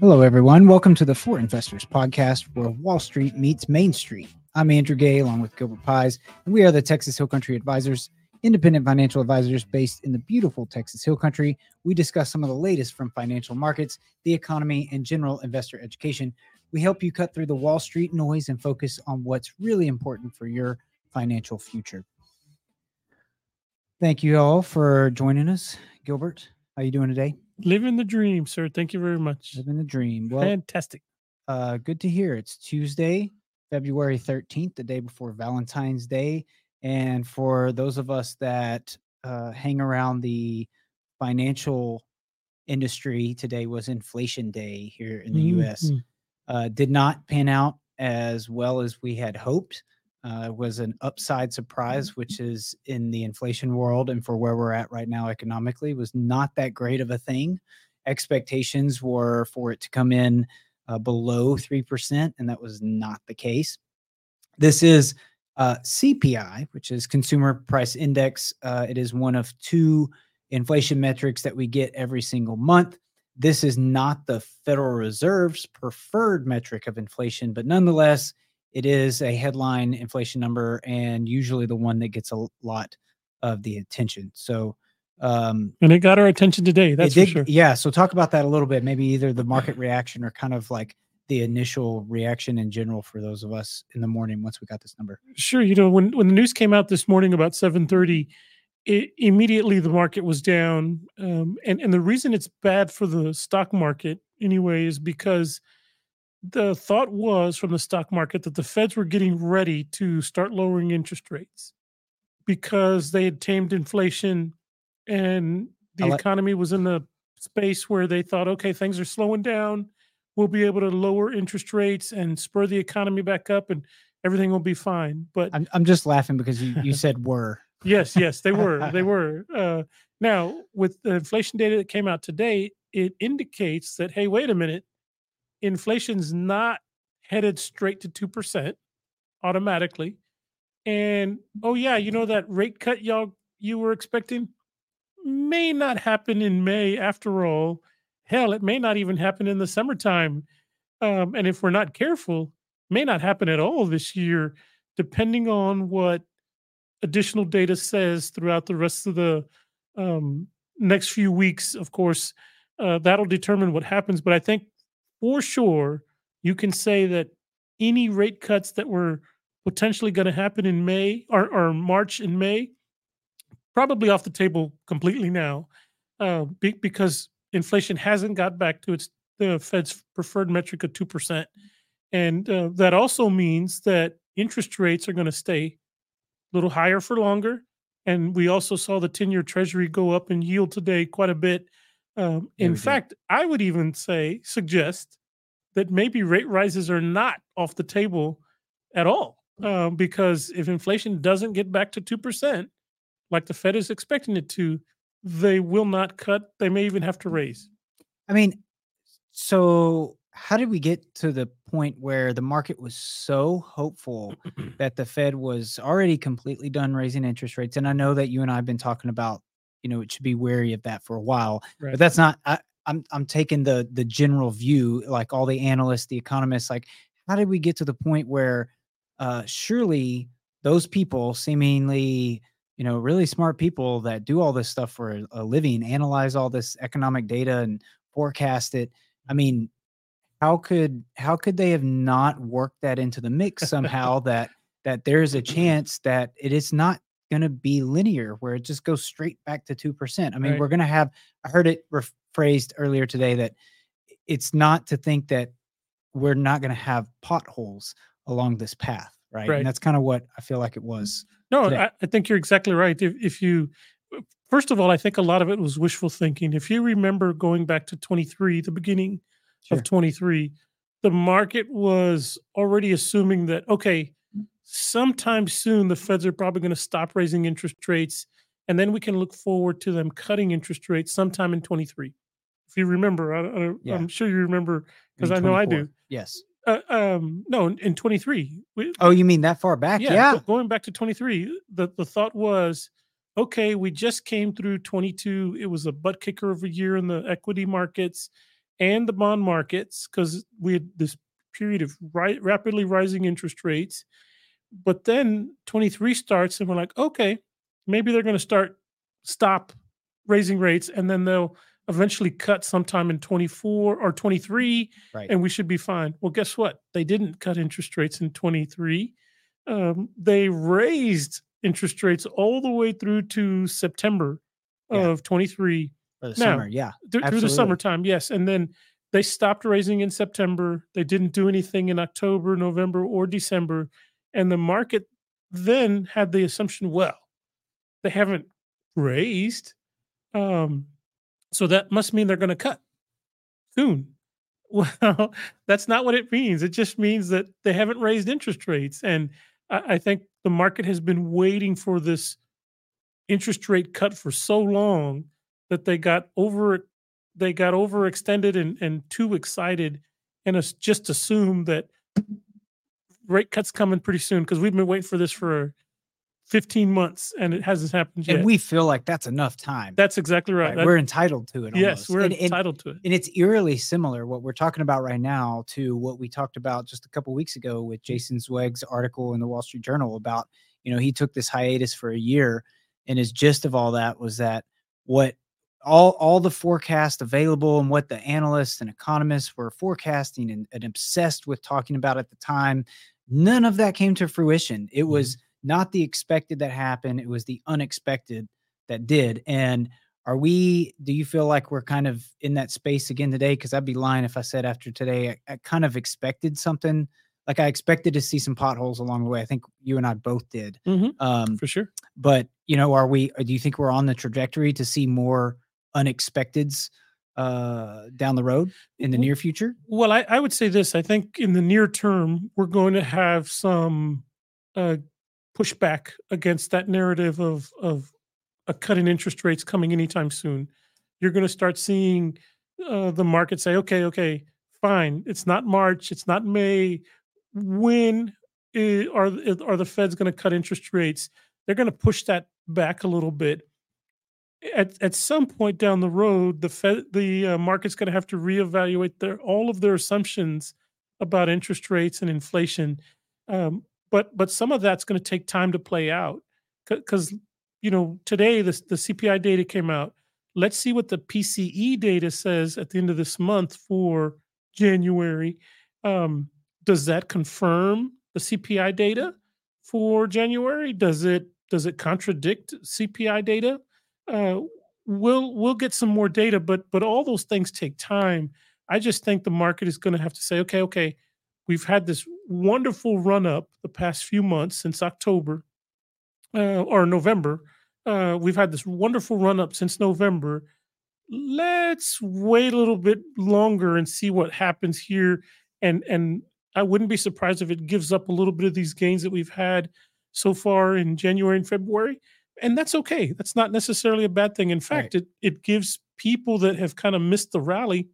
Hello, everyone. Welcome to the For Investors podcast, where Wall Street meets Main Street. I'm Andrew Gay, along with Gilbert Pies, and we are the Texas Hill Country Advisors, independent financial advisors based in the beautiful Texas Hill Country. We discuss some of the latest from financial markets, the economy, and general investor education. We help you cut through the Wall Street noise and focus on what's really important for your financial future. Thank you all for joining us. Gilbert, how are you doing today? Living the dream, sir. Thank you very much. Living the dream. Well, Fantastic. uh, good to hear. It's Tuesday, February 13th, the day before Valentine's Day. And for those of us that uh, hang around the financial industry, today was inflation day here in the US. Mhm. Uh, did not pan out as well as we had hoped. Uh, was an upside surprise, which is in the inflation world and for where we're at right now economically, was not that great of a thing. Expectations were for it to come in uh, below 3%, and that was not the case. This is uh, CPI, which is Consumer Price Index. Uh, it is one of two inflation metrics that we get every single month. This is not the Federal Reserve's preferred metric of inflation, but nonetheless, it is a headline inflation number and usually the one that gets a lot of the attention. So, um, And it got our attention today. That's did- sure. Yeah. So talk about that a little bit. Maybe either the market reaction or kind of like the initial reaction in general for those of us in the morning once we got this number. Sure. You know, when when the news came out this morning about 7:30, it, immediately the market was down. Um, and and the reason it's bad for the stock market anyway is because the thought was from the stock market that the Feds were getting ready to start lowering interest rates because they had tamed inflation and the like- economy was in the space where they thought, okay, things are slowing down. We'll be able to lower interest rates and spur the economy back up and everything will be fine. But I'm, I'm just laughing because you, you said were. Yes, yes, they were. They were. Uh, now, with the inflation data that came out today, it indicates that hey, wait a minute, inflation's not headed straight to two percent automatically, and oh yeah, you know that rate cut y'all you were expecting may not happen in May after all. Hell, it may not even happen in the summertime, um, and if we're not careful, may not happen at all this year, depending on what additional data says throughout the rest of the um, next few weeks, of course, uh, that'll determine what happens. But I think for sure you can say that any rate cuts that were potentially going to happen in May or, or March and May, probably off the table completely now, uh, be, because inflation hasn't got back to its the Fed's preferred metric of two percent, and uh, that also means that interest rates are going to stay a little higher for longer. And we also saw the 10 year treasury go up in yield today quite a bit. Um, Yeah, in fact, I would even say, suggest that maybe rate rises are not off the table at all. Um, because if inflation doesn't get back to 2%, like the Fed is expecting it to, they will not cut. They may even have to raise. I mean, so how did we get to the point where the market was so hopeful that the Fed was already completely done raising interest rates? And I know that you and I have been talking about, you know, it should be wary of that for a while, Right. but that's not. I, I'm I'm taking the the general view, like all the analysts, the economists. Like, how did we get to the point where, uh, surely those people, seemingly, you know, really smart people that do all this stuff for a, a living, analyze all this economic data and forecast it. I mean, how could how could they have not worked that into the mix somehow that that there's a chance that it is not going to be linear where it just goes straight back to 2%. I mean, Right. we're going to have I heard it rephrased earlier today that it's not to think that we're not going to have potholes along this path, right? Right. And that's kind of what I feel like it was. No. I, I think you're exactly right. If, if you, first of all, I think a lot of it was wishful thinking. If you remember going back to 23, the beginning Sure. of 23, the market was already assuming that, okay, sometime soon the feds are probably going to stop raising interest rates. And then we can look forward to them cutting interest rates sometime in 23. If you remember, I, I, Yeah. I'm sure you remember because I know I do. Yes. Uh, um, no, in, in 23. We, Oh, you mean that far back? Yeah. go- going back to 23 the, the thought was okay we just came through 22 it was a butt kicker of a year in the equity markets and the bond markets because we had this period of ri- rapidly rising interest rates. But then 23 starts, and we're like, okay, maybe they're going to start stop raising rates, and then they'll eventually cut sometime in 24 or 23, Right. and we should be fine. Well, guess what? They didn't cut interest rates in 23. Um, they raised interest rates all the way through to September Yeah. of 23 For the Now, summer, yeah. through, through the summertime, yes. And then they stopped raising in September. They didn't do anything in October, November, or December. And the market then had the assumption, well, they haven't raised. Um, so that must mean they're going to cut soon. Well, that's not what it means. It just means that they haven't raised interest rates. And I, I think the market has been waiting for this interest rate cut for so long that they got over they got overextended and, and too excited and just assumed that rate cuts coming pretty soon because we've been waiting for this for 15 months and it hasn't happened yet. And we feel like that's enough time. That's exactly right. right? That- We're entitled to it. yes, almost. we're and, and- entitled to it. and it's eerily similar what we're talking about right now to what we talked about just a couple weeks ago with mm-hmm. Jason Zweig's article in the Wall Street Journal about you know he took this hiatus for a year and his gist of all that was that what all all the forecast available and what the analysts and economists were forecasting and, and obsessed with talking about at the time none of that came to fruition. It was not the expected that happened. It was the unexpected that did. And are we do you feel like we're kind of in that space again today? Because i'd be lying if i said after today I, I kind of expected something. Like i expected to see some potholes along the way. I think you and i both did. Mhm. um For sure. but you know are we do you think we're on the trajectory to see more unexpecteds uh down the road in the near future Well, I, I would say this. I think in the near term, we're going to have some uh, pushback against that narrative of of a cut in interest rates coming anytime soon. You're going to start seeing uh, the market say, "Okay, okay, fine. It's not March. It's not May. When are are the Feds going to cut interest rates?" They're going to push that back a little bit. At at some point down the road, the Fed, the uh, market's going to have to reevaluate their all of their assumptions about interest rates and inflation. Um, but but some of that's going to take time to play out because you know today the the CPI data came out. Let's see what the PCE data says at the end of this month for January. Um, does that confirm the CPI data for January? Does it does it contradict CPI data? Uh, we'll we'll get some more data, but but all those things take time. I just think the market is going to have to say, okay, okay, we've had this wonderful run up the past few months since October uh, or November. Uh, we've had this wonderful run up since November. Let's wait a little bit longer and see what happens here. And and I wouldn't be surprised if it gives up a little bit of these gains that we've had so far in January and February. And that's okay. That's not necessarily a bad thing. In fact, it it gives people that have kind of missed the rally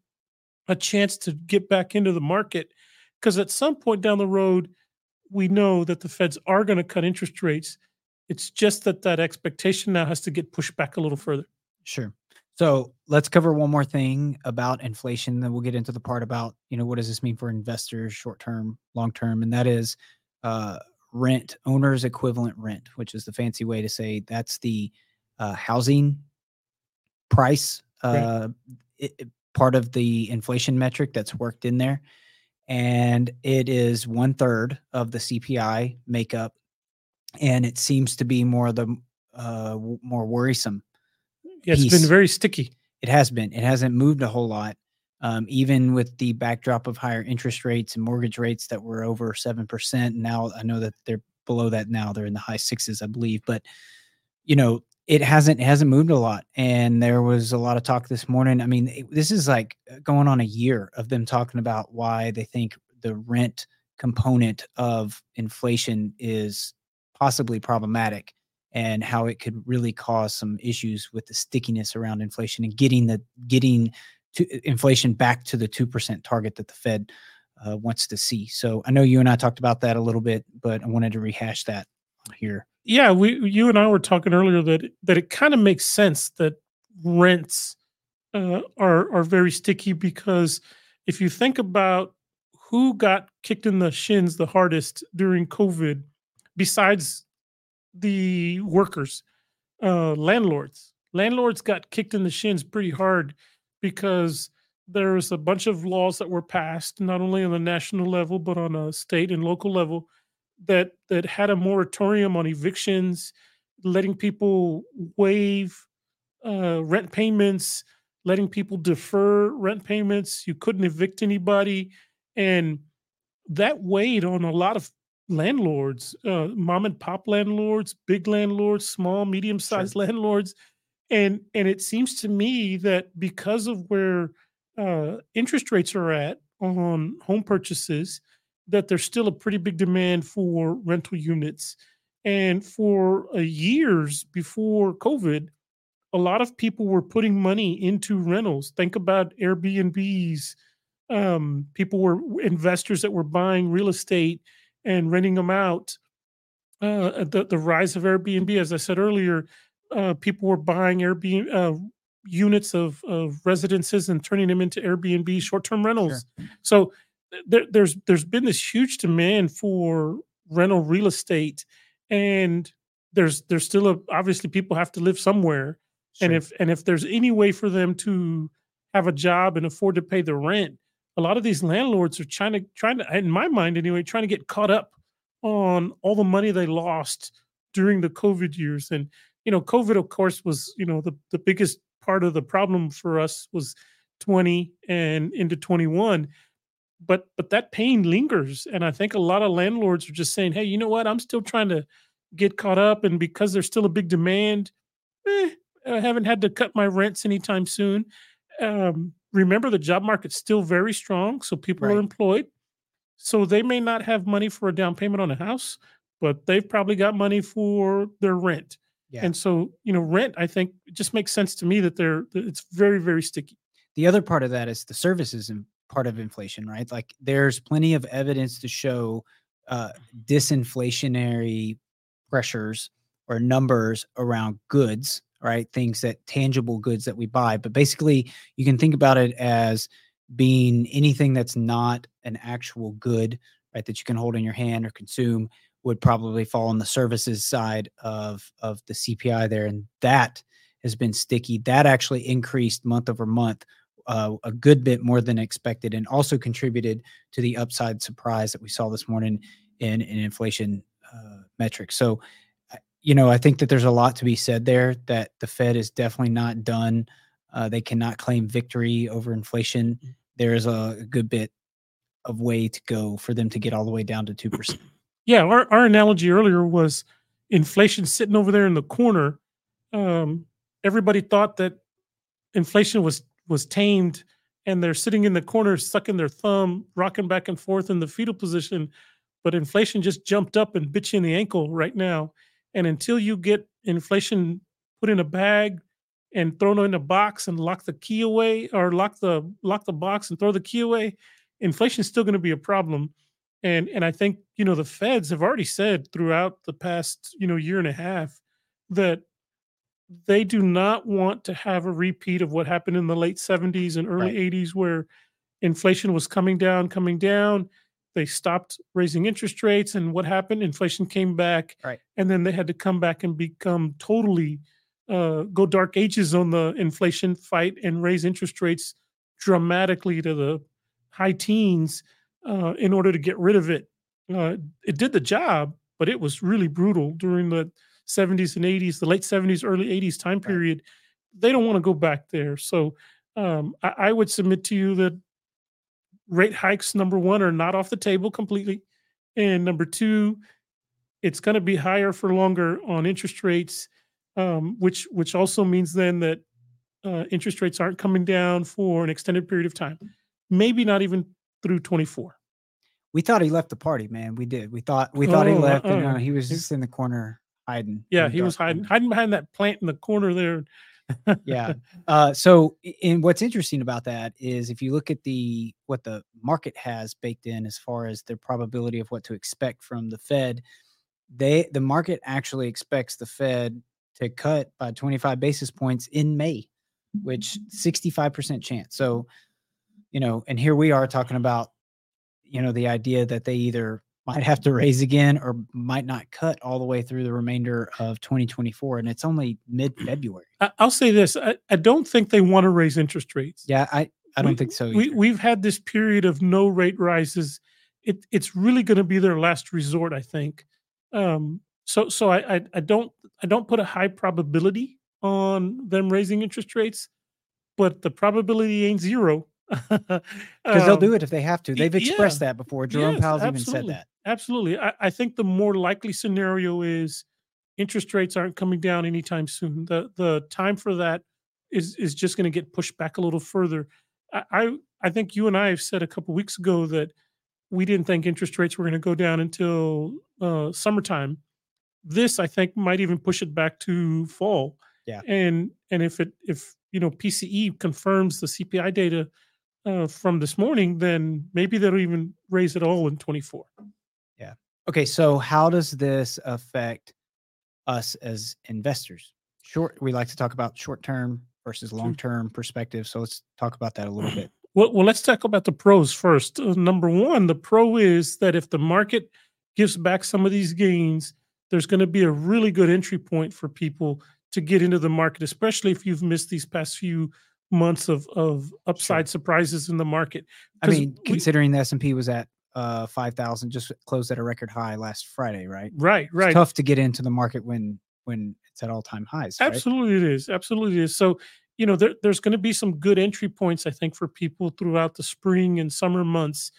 a chance to get back into the market because at some point down the road, we know that the Feds are going to cut interest rates. It's just that that expectation now has to get pushed back a little further. Sure. So let's cover one more thing about inflation. Then we'll get into the part about, you know, what does this mean for investors, short term, long term? And that is uh, rent, owner's equivalent rent, which is the fancy way to say that's the uh, housing price, uh, it, it- part of the inflation metric that's worked in there. And it is one third of the CPI makeup. And it seems to be more the uh, w- more worrisome Yeah, it's Piece. been very sticky. it has been. It hasn't moved a whole lot, um, even with the backdrop of higher interest rates and mortgage rates that were over seven percent. Now I know that they're below that now. They're in the high sixes, I believe. But you know, it hasn't it hasn't moved a lot. And there was a lot of talk this morning. I mean, it- this is like going on a year of them talking about why they think the rent component of inflation is possibly problematic and how it could really cause some issues with the stickiness around inflation and getting the getting to inflation back to the 2% target that the Fed uh, wants to see. So I know you and I talked about that a little bit, but I wanted to rehash that here. Yeah, we you and I were talking earlier that that it kind of makes sense that rents uh, are are very sticky because if you think about who got kicked in the shins the hardest during COVID, besides the workers, uh, landlords. Landlords got kicked in the shins pretty hard because there's a bunch of laws that were passed, not only on the national level but on a state and local level, that that had a moratorium on evictions, letting people waive uh, rent payments, letting people defer rent payments. You couldn't evict anybody, and that weighed on a lot of landlords, uh, mom and pop landlords, big landlords, small, medium sized sure. landlords, and and it seems to me that because of where uh, interest rates are at on home purchases, that there's still a pretty big demand for rental units. And for uh, years before COVID, a lot of people were putting money into rentals. Think about Airbnbs. Um, people were investors that were buying real estate and renting them out. Uh, the the rise of Airbnb, as I said earlier, uh, people were buying Airbnb uh, units of of residences and turning them into Airbnb short term rentals. Sure. So there, there's there's been this huge demand for rental real estate, and there's there's still a obviously people have to live somewhere, sure. and if and if there's any way for them to have a job and afford to pay the rent, a lot of these landlords are trying to trying to in my mind anyway trying to get caught up on all the money they lost during the covid years and you know covid of course was you know the, the biggest part of the problem for us was 20 and into 21 but but that pain lingers and i think a lot of landlords are just saying hey you know what i'm still trying to get caught up and because there's still a big demand eh, i haven't had to cut my rents anytime soon um, remember the job market's still very strong, so people right. are employed. So they may not have money for a down payment on a house, but they've probably got money for their rent. Yeah. And so, you know, rent, I think it just makes sense to me that they're it's very, very sticky. The other part of that is the services and part of inflation, right? Like there's plenty of evidence to show uh, disinflationary pressures or numbers around goods right? Things that tangible goods that we buy. But basically, you can think about it as being anything that's not an actual good, right? That you can hold in your hand or consume would probably fall on the services side of of the CPI there, and that has been sticky. That actually increased month over month. Uh, a good bit more than expected, and also contributed to the upside surprise that we saw this morning in, in inflation uh, metrics. So you know, I think that there's a lot to be said there that the Fed is definitely not done. Uh, they cannot claim victory over inflation. Mm-hmm. There is a good bit of way to go for them to get all the way down to 2%. Yeah. Our, our analogy earlier was inflation sitting over there in the corner. Um, everybody thought that inflation was was tamed and they're sitting in the corner sucking their thumb rocking back and forth in the fetal position but inflation just jumped up and bit you in the ankle right now and until you get inflation put in a bag and thrown in a box and lock the key away or lock the lock the box and throw the key away, inflation is still going to be a problem. And and I think, you know, the feds have already said throughout the past, you know, year and a half that they do not want to have a repeat of what happened in the late 70s and early right. 80s where inflation was coming down, coming down they stopped raising interest rates and what happened inflation came back right. and then they had to come back and become totally uh, go dark ages on the inflation fight and raise interest rates dramatically to the high teens uh, in order to get rid of it. Uh, it did the job but it was really brutal during the 70s and 80s the late 70s early 80s time period. They don't want to go back there. So um, I, I would submit to you that rate hikes number one are not off the table completely. And number two it's going to be higher for longer on interest rates um, which which also means then that uh, interest rates aren't coming down for an extended period of time. Maybe not even through 24 we thought he left the party man we did we thought we thought oh, he left uh, and uh, he was just in the corner hiding yeah he was hiding hiding behind that plant in the corner there yeah. Uh, so, and what's interesting about that is if you look at the what the market has baked in as far as the probability of what to expect from the Fed, they the market actually expects the Fed to cut by 25 basis points in May. which 65% chance. So, you know, and here we are talking about, you know, the idea that they either might have to raise again or might not cut all the way through the remainder of 2024 and it's only mid-february. I, will say this I, I, don't think they want to raise interest rates. Yeah i i don't we, think so either. we, we've had this period of no rate rises. It, it's really going to be their last resort i think. Um, so so I, I i don't i don't put a high probability on them raising interest rates but the probability ain't zero because um, they'll do it if they have to. They've expressed yeah. that before. Jerome yes, Powell's absolutely. even said that. Absolutely. I, I, think the more likely scenario is interest rates aren't coming down anytime soon. The the time for that is is just going to get pushed back a little further. I, I, I think you and I have said a couple weeks ago that we didn't think interest rates were going to go down until uh, summertime. This I think might even push it back to fall. Yeah. And and if it if you know PCE confirms the CPI data uh, from this morning, then maybe they'll even raise it all in 24. Yeah. Okay. So, how does this affect us as investors? Short, we like to talk about short term versus long term perspective. So, let's talk about that a little bit. Well, well let's talk about the pros first. Uh, number one, the pro is that if the market gives back some of these gains, there's going to be a really good entry point for people to get into the market, especially if you've missed these past few months of of upside sure. surprises in the market. I mean, we, considering the S and P was at uh 5000 just closed at a record high last friday right right right it's tough to get into the market when when it's at all-time highs right? absolutely it is absolutely it is so you know there, there's going to be some good entry points i think for people throughout the spring and summer months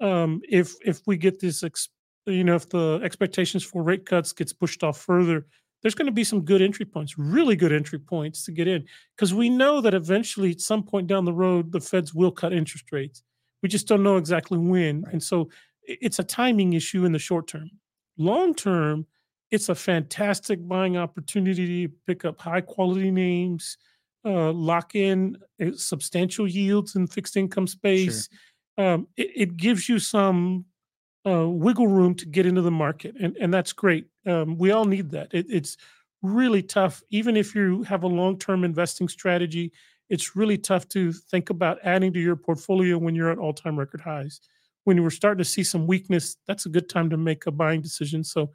um if if we get this ex, you know if the expectations for rate cuts gets pushed off further there's going to be some good entry points, really good entry points to get in, because we know that eventually, at some point down the road, the Feds will cut interest rates. We just don't know exactly when. Right. And so it's a timing issue in the short term. Long term, it's a fantastic buying opportunity to pick up high quality names, uh, lock in uh, substantial yields in fixed income space. Sure. Um, it, it, gives you some uh, wiggle room to get into the market, and and that's great. Um, we all need that. It, it's really tough, even if you have a long term investing strategy. It's really tough to think about adding to your portfolio when you're at all time record highs. When you're starting to see some weakness, that's a good time to make a buying decision. So,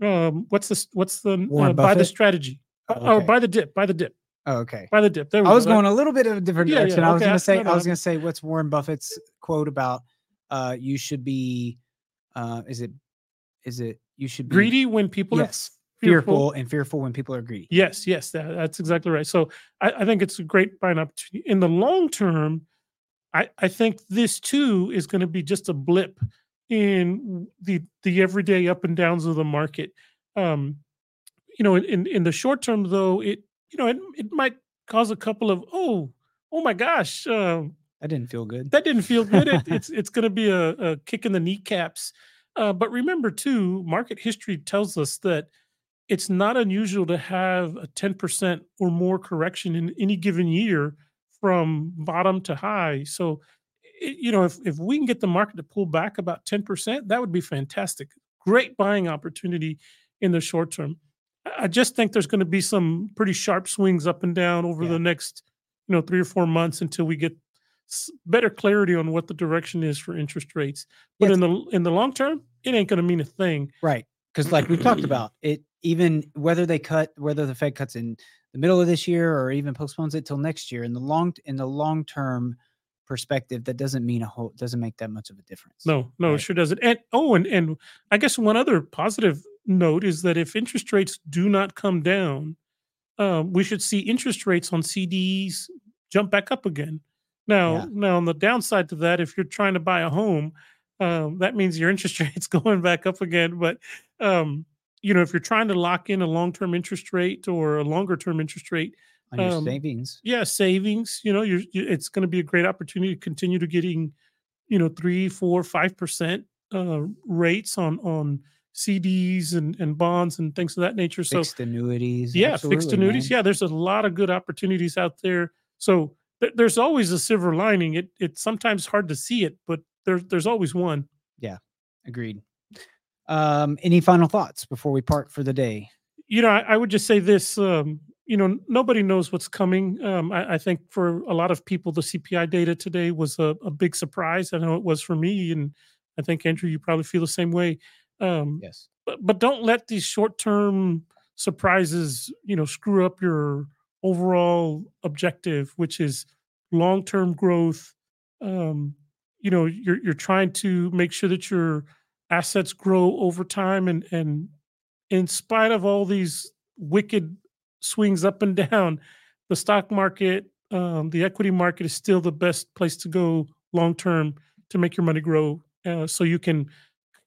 um, what's the what's the uh, buy the strategy oh, okay. or buy the dip? Buy the dip. Oh, okay. Buy the dip. There I was go. going a little bit of a different yeah, direction. Yeah, okay. I was going to say, no, no, I was going to say, what's Warren Buffett's quote about? Uh, you should be uh, is it is it you should be greedy when people yes, are fearful. fearful and fearful when people are greedy. Yes, yes, that, that's exactly right. So I, I think it's a great buying opportunity. In the long term, I, I think this too is going to be just a blip in the the everyday up and downs of the market. Um, you know, in, in the short term though, it you know it, it might cause a couple of oh oh my gosh uh, that didn't feel good. That didn't feel good. it, it's it's going to be a, a, kick in the kneecaps. Uh, but remember, too, market history tells us that it's not unusual to have a 10% or more correction in any given year from bottom to high. So, it, you know, if, if we can get the market to pull back about 10%, that would be fantastic. Great buying opportunity in the short term. I just think there's going to be some pretty sharp swings up and down over yeah. the next, you know, three or four months until we get better clarity on what the direction is for interest rates. But yes. in the in the long term, it ain't going to mean a thing. Right. Because like we talked about, it even whether they cut whether the Fed cuts in the middle of this year or even postpones it till next year in the long in the long term perspective that doesn't mean a whole doesn't make that much of a difference no no right? it sure doesn't and oh and and i guess one other positive note is that if interest rates do not come down um, we should see interest rates on cds jump back up again now, yeah. now on the downside to that, if you're trying to buy a home, um, that means your interest rate's going back up again. But um, you know, if you're trying to lock in a long-term interest rate or a longer-term interest rate, on your um, savings, yeah, savings. You know, you're, you, it's going to be a great opportunity to continue to getting, you know, three, four, five percent uh, rates on on CDs and, and bonds and things of that nature. So fixed annuities, yeah, fixed annuities. Man. Yeah, there's a lot of good opportunities out there. So there's always a silver lining. It it's sometimes hard to see it, but there's there's always one. Yeah, agreed. Um, any final thoughts before we part for the day? You know, I, I would just say this: um, you know, nobody knows what's coming. Um, I, I, think for a lot of people, the CPI data today was a, a, big surprise. I know it was for me, and I think Andrew, you probably feel the same way. Um, yes. But, but don't let these short-term surprises, you know, screw up your overall objective, which is long-term growth. Um, you know, you're you're trying to make sure that your assets grow over time, and and in spite of all these wicked swings up and down, the stock market, um, the equity market is still the best place to go long term to make your money grow. Uh, so you can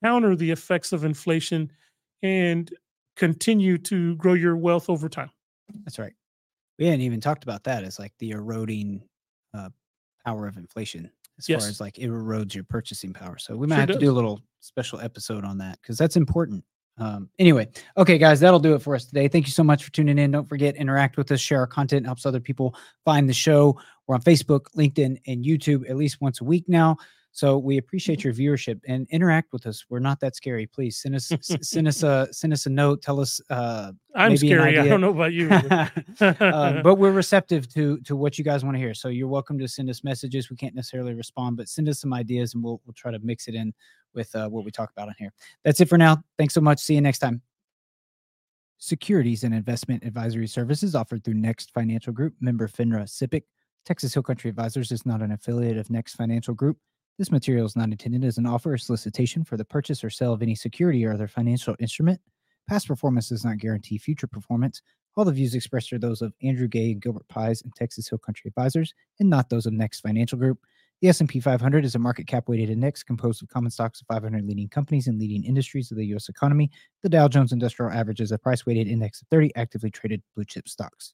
counter the effects of inflation and continue to grow your wealth over time. That's right. We hadn't even talked about that as like the eroding uh, power of inflation as yes. far as like it erodes your purchasing power. So we might sure have does. to do a little special episode on that because that's important. Um, anyway, okay, guys, that'll do it for us today. Thank you so much for tuning in. Don't forget, interact with us, share our content, helps other people find the show. We're on Facebook, LinkedIn, and YouTube at least once a week now. So we appreciate your viewership and interact with us. We're not that scary. Please send us send us a send us a note. Tell us. Uh, I'm scary. I don't know about you, um, but we're receptive to to what you guys want to hear. So you're welcome to send us messages. We can't necessarily respond, but send us some ideas, and we'll we'll try to mix it in with uh, what we talk about on here. That's it for now. Thanks so much. See you next time. Securities and investment advisory services offered through Next Financial Group, member FINRA SIPC. Texas Hill Country Advisors is not an affiliate of Next Financial Group. This material is not intended as an offer or solicitation for the purchase or sale of any security or other financial instrument. Past performance does not guarantee future performance. All the views expressed are those of Andrew Gay and Gilbert Pies and Texas Hill Country Advisors, and not those of Next Financial Group. The S&P 500 is a market cap weighted index composed of common stocks of 500 leading companies and leading industries of the U.S. economy. The Dow Jones Industrial Average is a price weighted index of 30 actively traded blue chip stocks.